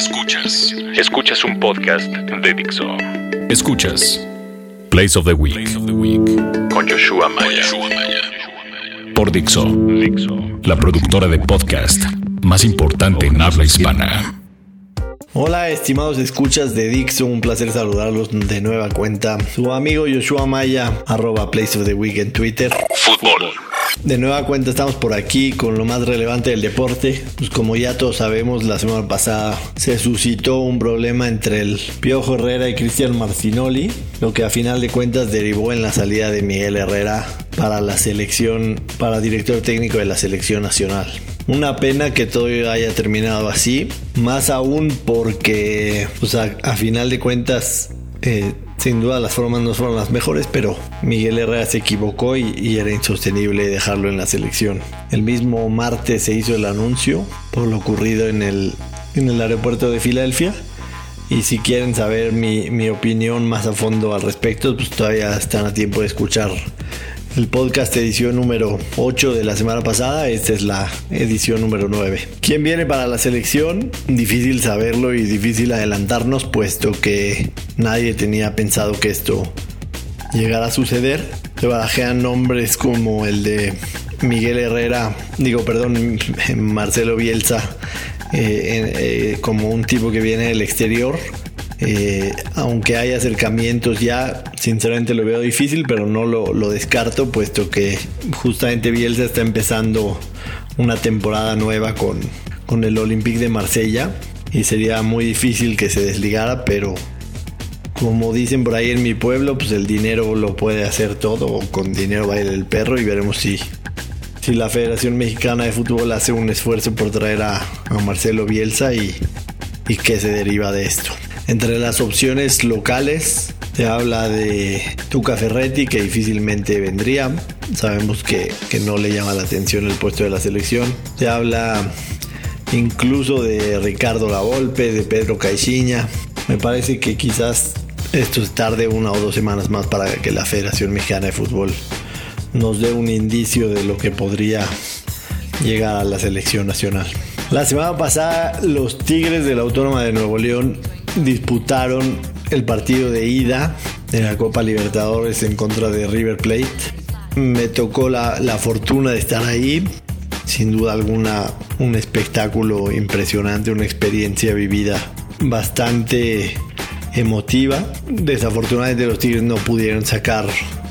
Escuchas. Escuchas un podcast de Dixo. Escuchas Place of the Week. Con Joshua Maya. Por Dixo. La productora de podcast más importante en habla hispana. Hola estimados escuchas de Dixo, un placer saludarlos de nueva cuenta. Su amigo Joshua Maya, arroba Place of the Week en Twitter. Fútbol. De nueva cuenta estamos por aquí con lo más relevante del deporte. Pues como ya todos sabemos, la semana pasada se suscitó un problema entre el Piojo Herrera y Cristian Marcinoli, lo que a final de cuentas derivó en la salida de Miguel Herrera para la selección, para director técnico de la selección nacional. Una pena que todo haya terminado así, más aún porque pues a, a final de cuentas eh, sin duda las formas no fueron las mejores, pero Miguel Herrera se equivocó y, era insostenible dejarlo en la selección. El mismo martes se hizo el anuncio por lo ocurrido en el, en el aeropuerto de Filadelfia. Y si quieren saber mi, mi opinión más a fondo al respecto, pues todavía están a tiempo de escuchar el podcast edición número 8 de la semana pasada. Esta es la edición número 9. ¿Quién viene para la selección? Difícil saberlo y difícil adelantarnos, puesto que nadie tenía pensado que esto llegara a suceder. Se barajean nombres como el de Miguel Herrera, digo, perdón, Marcelo Bielsa, eh, eh, como un tipo que viene del exterior eh, aunque hay acercamientos ya, sinceramente lo veo difícil, pero no lo, descarto, puesto que justamente Bielsa está empezando una temporada nueva con, con el Olympique de Marsella y sería muy difícil que se desligara, pero como dicen por ahí en mi pueblo, pues el dinero lo puede hacer todo, con dinero baila el perro y veremos si, si la Federación Mexicana de Fútbol hace un esfuerzo por traer a, Marcelo Bielsa y, y qué se deriva de esto. Entre las opciones locales se habla de Tuca Ferretti, que difícilmente vendría. Sabemos que, no le llama la atención el puesto de la selección. Se habla incluso de Ricardo Lavolpe, de Pedro Caixinha. Me parece que quizás esto es tarde una o dos semanas más para que la Federación Mexicana de Fútbol nos dé un indicio de lo que podría llegar a la selección nacional. La semana pasada los Tigres de la Autónoma de Nuevo León disputaron el partido de ida de la Copa Libertadores en contra de River Plate. Me tocó la, fortuna de estar ahí. Sin duda alguna, un espectáculo impresionante, una experiencia vivida bastante emotiva. Desafortunadamente los Tigres no pudieron sacar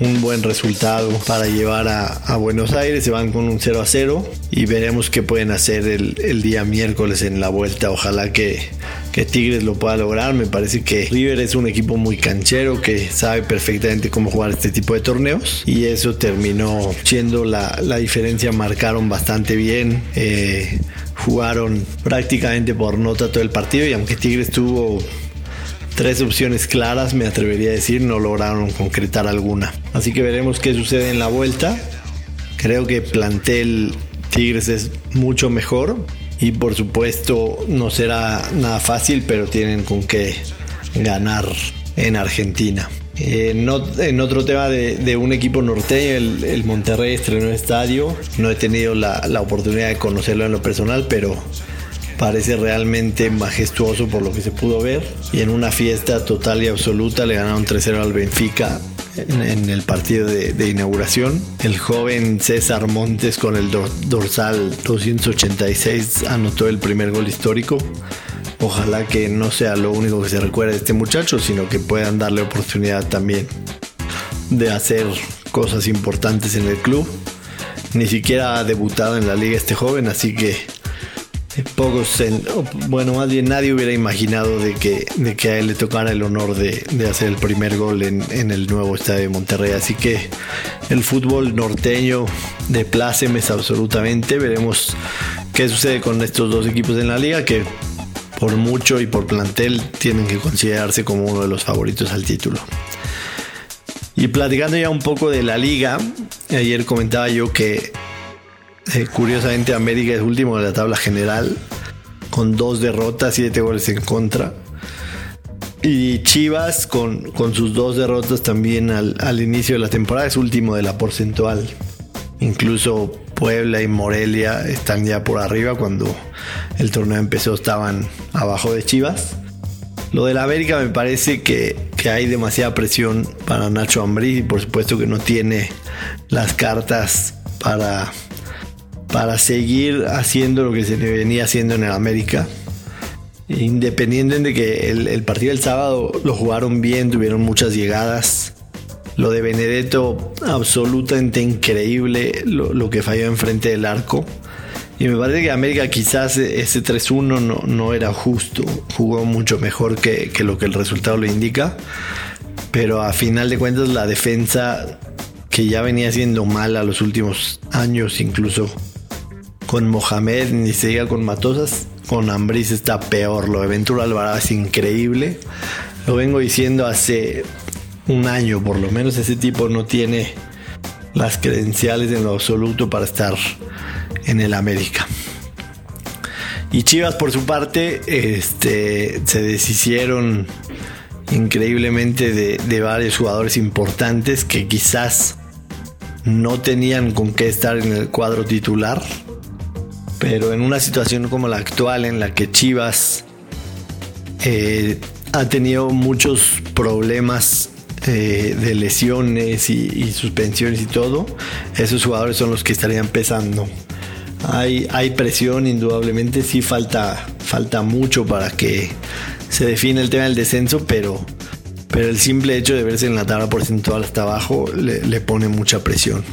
un buen resultado para llevar a, Buenos Aires. Se van con un 0 a 0 y veremos qué pueden hacer el, día miércoles en la vuelta. Ojalá que, que, Tigres lo pueda lograr. Me parece que River es un equipo muy canchero que sabe perfectamente cómo jugar este tipo de torneos y eso terminó siendo la, la diferencia. Marcaron bastante bien. Eh, jugaron prácticamente por nota todo el partido y aunque Tigres tuvo tres opciones claras, me atrevería a decir, no lograron concretar alguna. Así que veremos qué sucede en la vuelta. Creo que plantel Tigres es mucho mejor y por supuesto no será nada fácil, pero tienen con qué ganar en Argentina. en otro tema de, un equipo norteño, el, Monterrey estrenó estadio. No he tenido la, la oportunidad de conocerlo en lo personal, pero parece realmente majestuoso por lo que se pudo ver. Y en una fiesta total y absoluta le ganaron 3-0 al Benfica en, el partido de, inauguración. El joven César Montes con el dorsal 286 anotó el primer gol histórico. Ojalá que no sea lo único que se recuerde de este muchacho, sino que puedan darle oportunidad también de hacer cosas importantes en el club. Ni siquiera ha debutado en la liga este joven, así que pocos, bueno, más bien nadie hubiera imaginado de que, de que a él le tocara el honor de, hacer el primer gol en, el nuevo estadio de Monterrey. Así que el fútbol norteño de plácemes absolutamente. Veremos qué sucede con estos dos equipos en la liga que por mucho y por plantel tienen que considerarse como uno de los favoritos al título. Y platicando ya un poco de la liga, ayer comentaba yo que curiosamente América es último de la tabla general con dos derrotas, siete goles en contra. Y Chivas con, con sus dos derrotas también al, inicio de la temporada es último de la porcentual. Incluso Puebla y Morelia están ya por arriba. Cuando el torneo empezó estaban abajo de Chivas. Lo de la América me parece que, que hay demasiada presión para Nacho Ambriz y por supuesto que no tiene las cartas para, para seguir haciendo lo que se venía haciendo en el América. Independiente de que el, partido del sábado lo jugaron bien, tuvieron muchas llegadas. Lo de Benedetto, absolutamente increíble lo, que falló enfrente del arco. Y me parece que América quizás ese 3-1 no, no, era justo. Jugó mucho mejor que, que, lo que el resultado le indica. Pero a final de cuentas la defensa que ya venía siendo mala los últimos años, incluso con Mohamed, ni se diga con Matosas, con Ambris está peor. Lo de Ventura Alvarado es increíble. Lo vengo diciendo hace un año, por lo menos ese tipo no tiene las credenciales en lo absoluto para estar en el América. Y Chivas por su parte este, se deshicieron increíblemente de, varios jugadores importantes que quizás no tenían con qué estar en el cuadro titular pero en una situación como la actual en la que Chivas eh, ha tenido muchos problemas eh, de lesiones y, suspensiones y todo, esos jugadores son los que estarían pesando. Hay, presión, indudablemente, sí falta, falta mucho para que se define el tema del descenso, pero, pero el simple hecho de verse en la tabla porcentual hasta abajo le, pone mucha presión.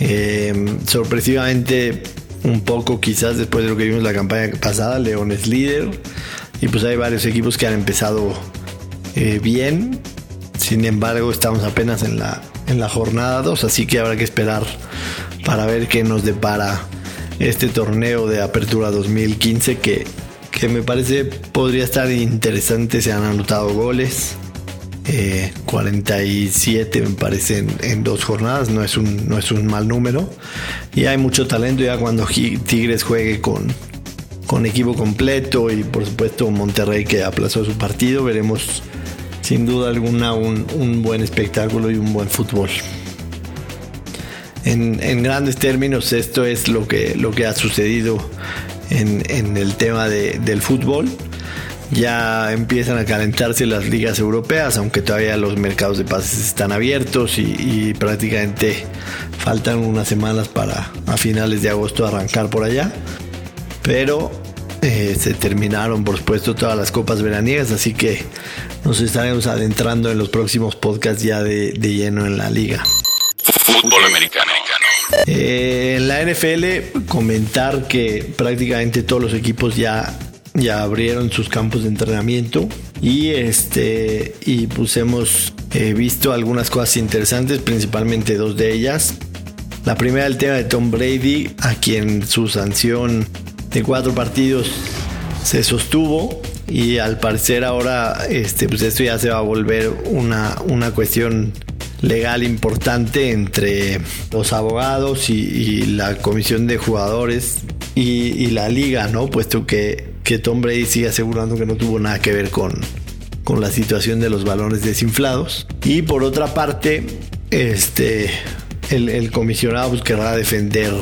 Eh, sorpresivamente un poco quizás después de lo que vimos la campaña pasada. León es líder y pues hay varios equipos que han empezado eh, bien. Sin embargo, estamos apenas en la, en la jornada 2, así que habrá que esperar para ver qué nos depara este torneo de apertura 2015 que, que me parece podría estar interesante. Se han anotado goles. 47 eh, me parece en, dos jornadas, no es, un, no es un mal número. Y hay mucho talento ya cuando Tigres juegue con, con equipo completo y por supuesto Monterrey que aplazó su partido, veremos sin duda alguna un, buen espectáculo y un buen fútbol. En, grandes términos esto es lo que, lo que ha sucedido en, el tema del fútbol ya empiezan a calentarse las ligas europeas, aunque todavía los mercados de pases están abiertos y, prácticamente faltan unas semanas para a finales de agosto arrancar por allá. Pero eh, se terminaron, por supuesto, todas las copas veraniegas, así que nos estaremos adentrando en los próximos podcasts ya de, lleno en la liga. Fútbol americano. Eh, en la NFL, comentar que prácticamente todos los equipos ya ya abrieron sus campos de entrenamiento y este y pues hemos eh, visto algunas cosas interesantes, principalmente dos de ellas. La primera el tema de Tom Brady, a quien su sanción de cuatro partidos se sostuvo y al parecer ahora este pues esto ya se va a volver una, una cuestión legal importante entre los abogados y, la comisión de jugadores y, y, la liga, ¿no? Puesto que que Tom Brady sigue asegurando que no tuvo nada que ver con, con la situación de los balones desinflados. Y por otra parte, este, el, comisionado pues, querrá defender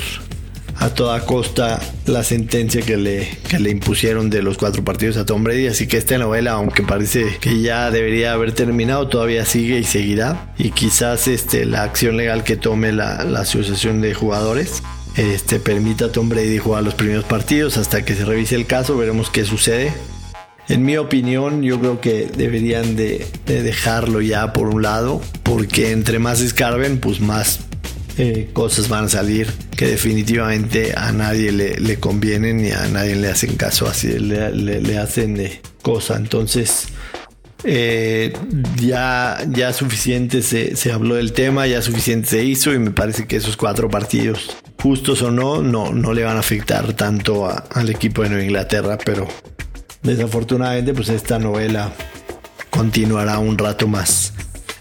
a toda costa la sentencia que le, que le impusieron de los cuatro partidos a Tom Brady. Así que esta novela, aunque parece que ya debería haber terminado, todavía sigue y seguirá. Y quizás este, la acción legal que tome la, la asociación de jugadores este, permita a Tom Brady jugar los primeros partidos hasta que se revise el caso, veremos qué sucede. En mi opinión, yo creo que deberían de, dejarlo ya por un lado, porque entre más escarben, pues más eh, cosas van a salir que definitivamente a nadie le, convienen ni a nadie le hacen caso, así le, hacen de cosa. Entonces, eh, ya, ya suficiente se, se habló del tema, ya suficiente se hizo y me parece que esos cuatro partidos justos o no, no, no le van a afectar tanto al equipo de Nueva Inglaterra, pero desafortunadamente pues esta novela continuará un rato más.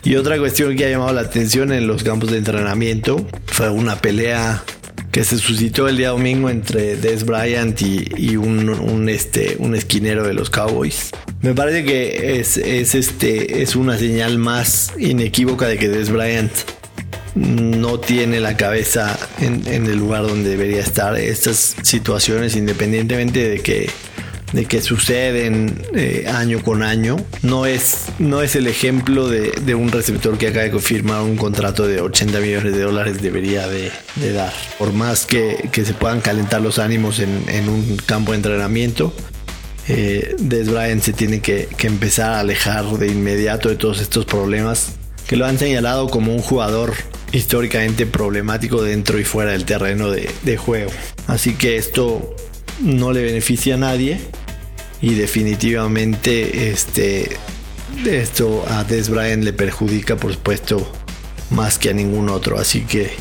Y otra cuestión que ha llamado la atención en los campos de entrenamiento fue una pelea que se suscitó el día domingo entre Des Bryant y, un, este, un esquinero de los Cowboys. Me parece que es, es, este, es una señal más inequívoca de que Des Bryant no tiene la cabeza en, el lugar donde debería estar. Estas situaciones, independientemente de que de que suceden eh, año con año. No es, no es el ejemplo de, un receptor que acaba de confirmar un contrato de 80 millones de dólares debería de, dar. Por más que, se puedan calentar los ánimos en, un campo de entrenamiento, eh, Des Bryant se tiene que, empezar a alejar de inmediato de todos estos problemas que lo han señalado como un jugador históricamente problemático dentro y fuera del terreno de, juego. Así que esto no le beneficia a nadie y definitivamente este esto a Des Bryant le perjudica por supuesto más que a ningún otro. Así que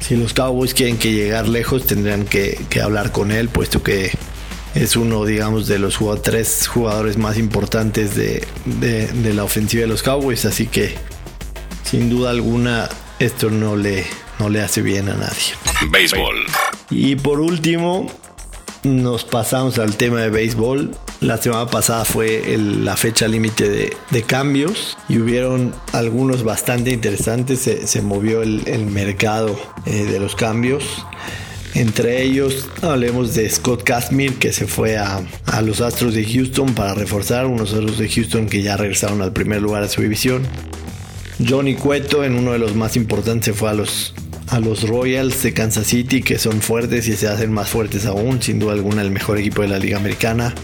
si los Cowboys quieren que llegar lejos tendrán que, hablar con él puesto que es uno, digamos, de los tres jugadores más importantes de, de, la ofensiva de los Cowboys. Así que sin duda alguna esto no le, no le hace bien a nadie. Béisbol. Y por último, nos pasamos al tema de béisbol. La semana pasada fue la fecha límite de, cambios y hubieron algunos bastante interesantes. Se, movió el, mercado eh, de los cambios. Entre ellos hablemos de Scott Kazmir que se fue a, a, los Astros de Houston para reforzar, unos Astros de Houston que ya regresaron al primer lugar de su división. Johnny Cueto en uno de los más importantes se fue a los, a los Royals de Kansas City que son fuertes y se hacen más fuertes aún, sin duda alguna el mejor equipo de la liga americana.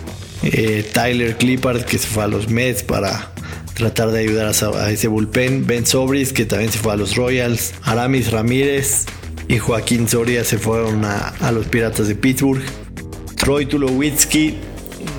Eh, Tyler Clippard que se fue a los Mets para tratar de ayudar a, ese bullpen. Ben Sobris que también se fue a los Royals. Aramis Ramírez y Joaquín Soria se fueron a, a los Piratas de Pittsburgh. Troy Tulowitzki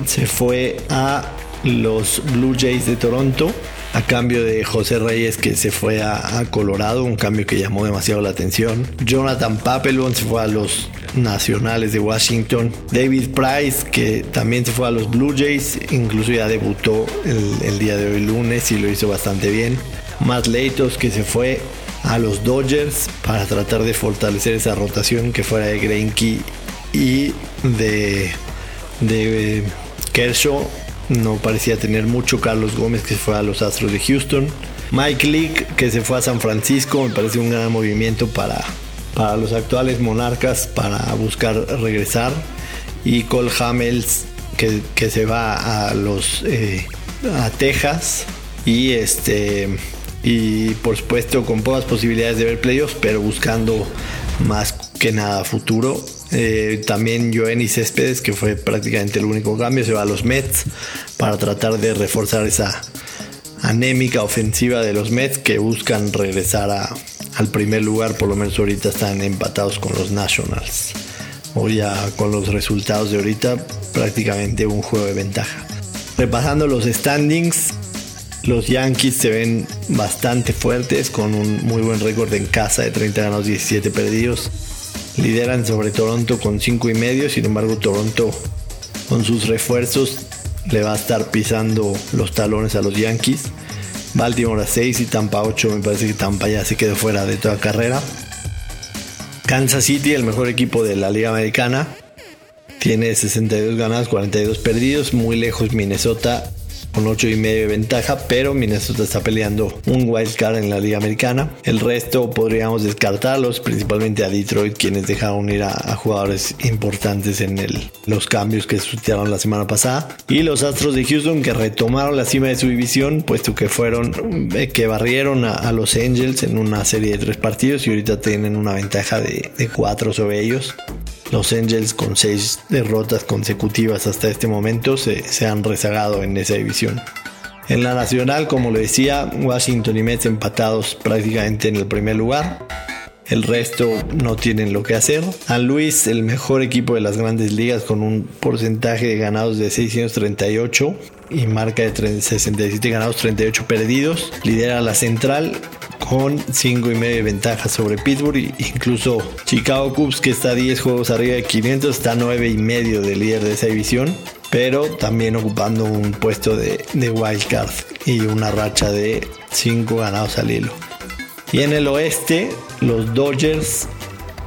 se fue a los Blue Jays de Toronto a cambio de José Reyes que se fue a, Colorado, un cambio que llamó demasiado la atención. Jonathan Papelbon se fue a los Nacionales de Washington. David Price que también se fue a los Blue Jays, incluso ya debutó el, día de hoy lunes y lo hizo bastante bien. Matt Leitos que se fue a los Dodgers para tratar de fortalecer esa rotación que fuera de Greinke y de, de Kershaw no parecía tener mucho. Carlos Gómez que se fue a los Astros de Houston. Mike Leake que se fue a San Francisco, me parece un gran movimiento para, para los actuales monarcas para buscar regresar. Y Cole Hamels que, se va a los eh, a Texas. Y este y por supuesto con pocas posibilidades de ver playoffs, pero buscando más que nada futuro. Eh, también Joenny Céspedes, que fue prácticamente el único cambio, se va a los Mets para tratar de reforzar esa anémica ofensiva de los Mets que buscan regresar al primer lugar. Por lo menos ahorita están empatados con los Nationals. O ya con los resultados de ahorita, prácticamente un juego de ventaja. Repasando los standings, los Yankees se ven bastante fuertes con un muy buen récord en casa de 30 ganados, 17 perdidos. Lideran sobre Toronto con 5 y medio, sin embargo Toronto con sus refuerzos le va a estar pisando los talones a los Yankees. Baltimore a 6 y Tampa 8, me parece que Tampa ya se quedó fuera de toda carrera. Kansas City, el mejor equipo de la Liga Americana, tiene 62 ganados, 42 perdidos, muy lejos Minnesota con 8 y medio de ventaja, pero Minnesota está peleando un wild card en la liga americana. El resto podríamos descartarlos, principalmente a Detroit, quienes dejaron ir a, jugadores importantes en los cambios que sucedieron la semana pasada. Y los Astros de Houston que retomaron la cima de su división, puesto que fueron, eh, que barrieron a, los Angels en una serie de tres partidos y ahorita tienen una ventaja de, de cuatro sobre ellos. Los Angels con seis derrotas consecutivas hasta este momento se, han rezagado en esa división. En la nacional, como lo decía, Washington y Mets empatados prácticamente en el primer lugar. El resto no tienen lo que hacer. San Luis, el mejor equipo de las grandes ligas con un porcentaje de ganados de 638 y marca de 67 ganados, 38 perdidos. Lidera la central con 5 y medio de ventaja sobre Pittsburgh. Incluso Chicago Cubs, que está 10 juegos arriba de 500, está 9 y medio de líder de esa división. Pero también ocupando un puesto de, de wild card y una racha de 5 ganados al hilo. Y en el oeste, los Dodgers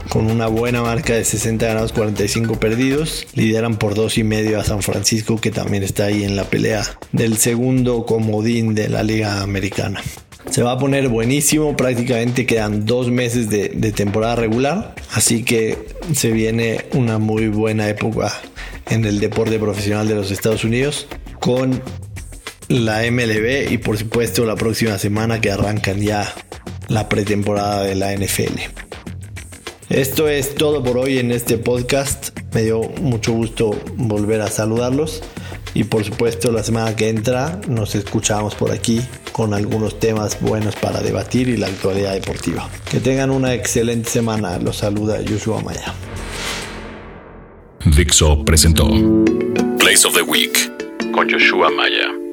con una buena marca de 60 ganados, 45 perdidos. Lideran por 2 y medio a San Francisco, que también está ahí en la pelea del segundo comodín de la Liga Americana. Se va a poner buenísimo, prácticamente quedan dos meses de, de temporada regular, así que se viene una muy buena época en el deporte profesional de los Estados Unidos con la MLB y por supuesto la próxima semana que arrancan ya la pretemporada de la NFL. Esto es todo por hoy en este podcast. Me dio mucho gusto volver a saludarlos y por supuesto la semana que entra nos escuchamos por aquí con algunos temas buenos para debatir y la actualidad deportiva. Que tengan una excelente semana. Los saluda Joshua Maya. Dixo presentó Place of the Week con Joshua Maya.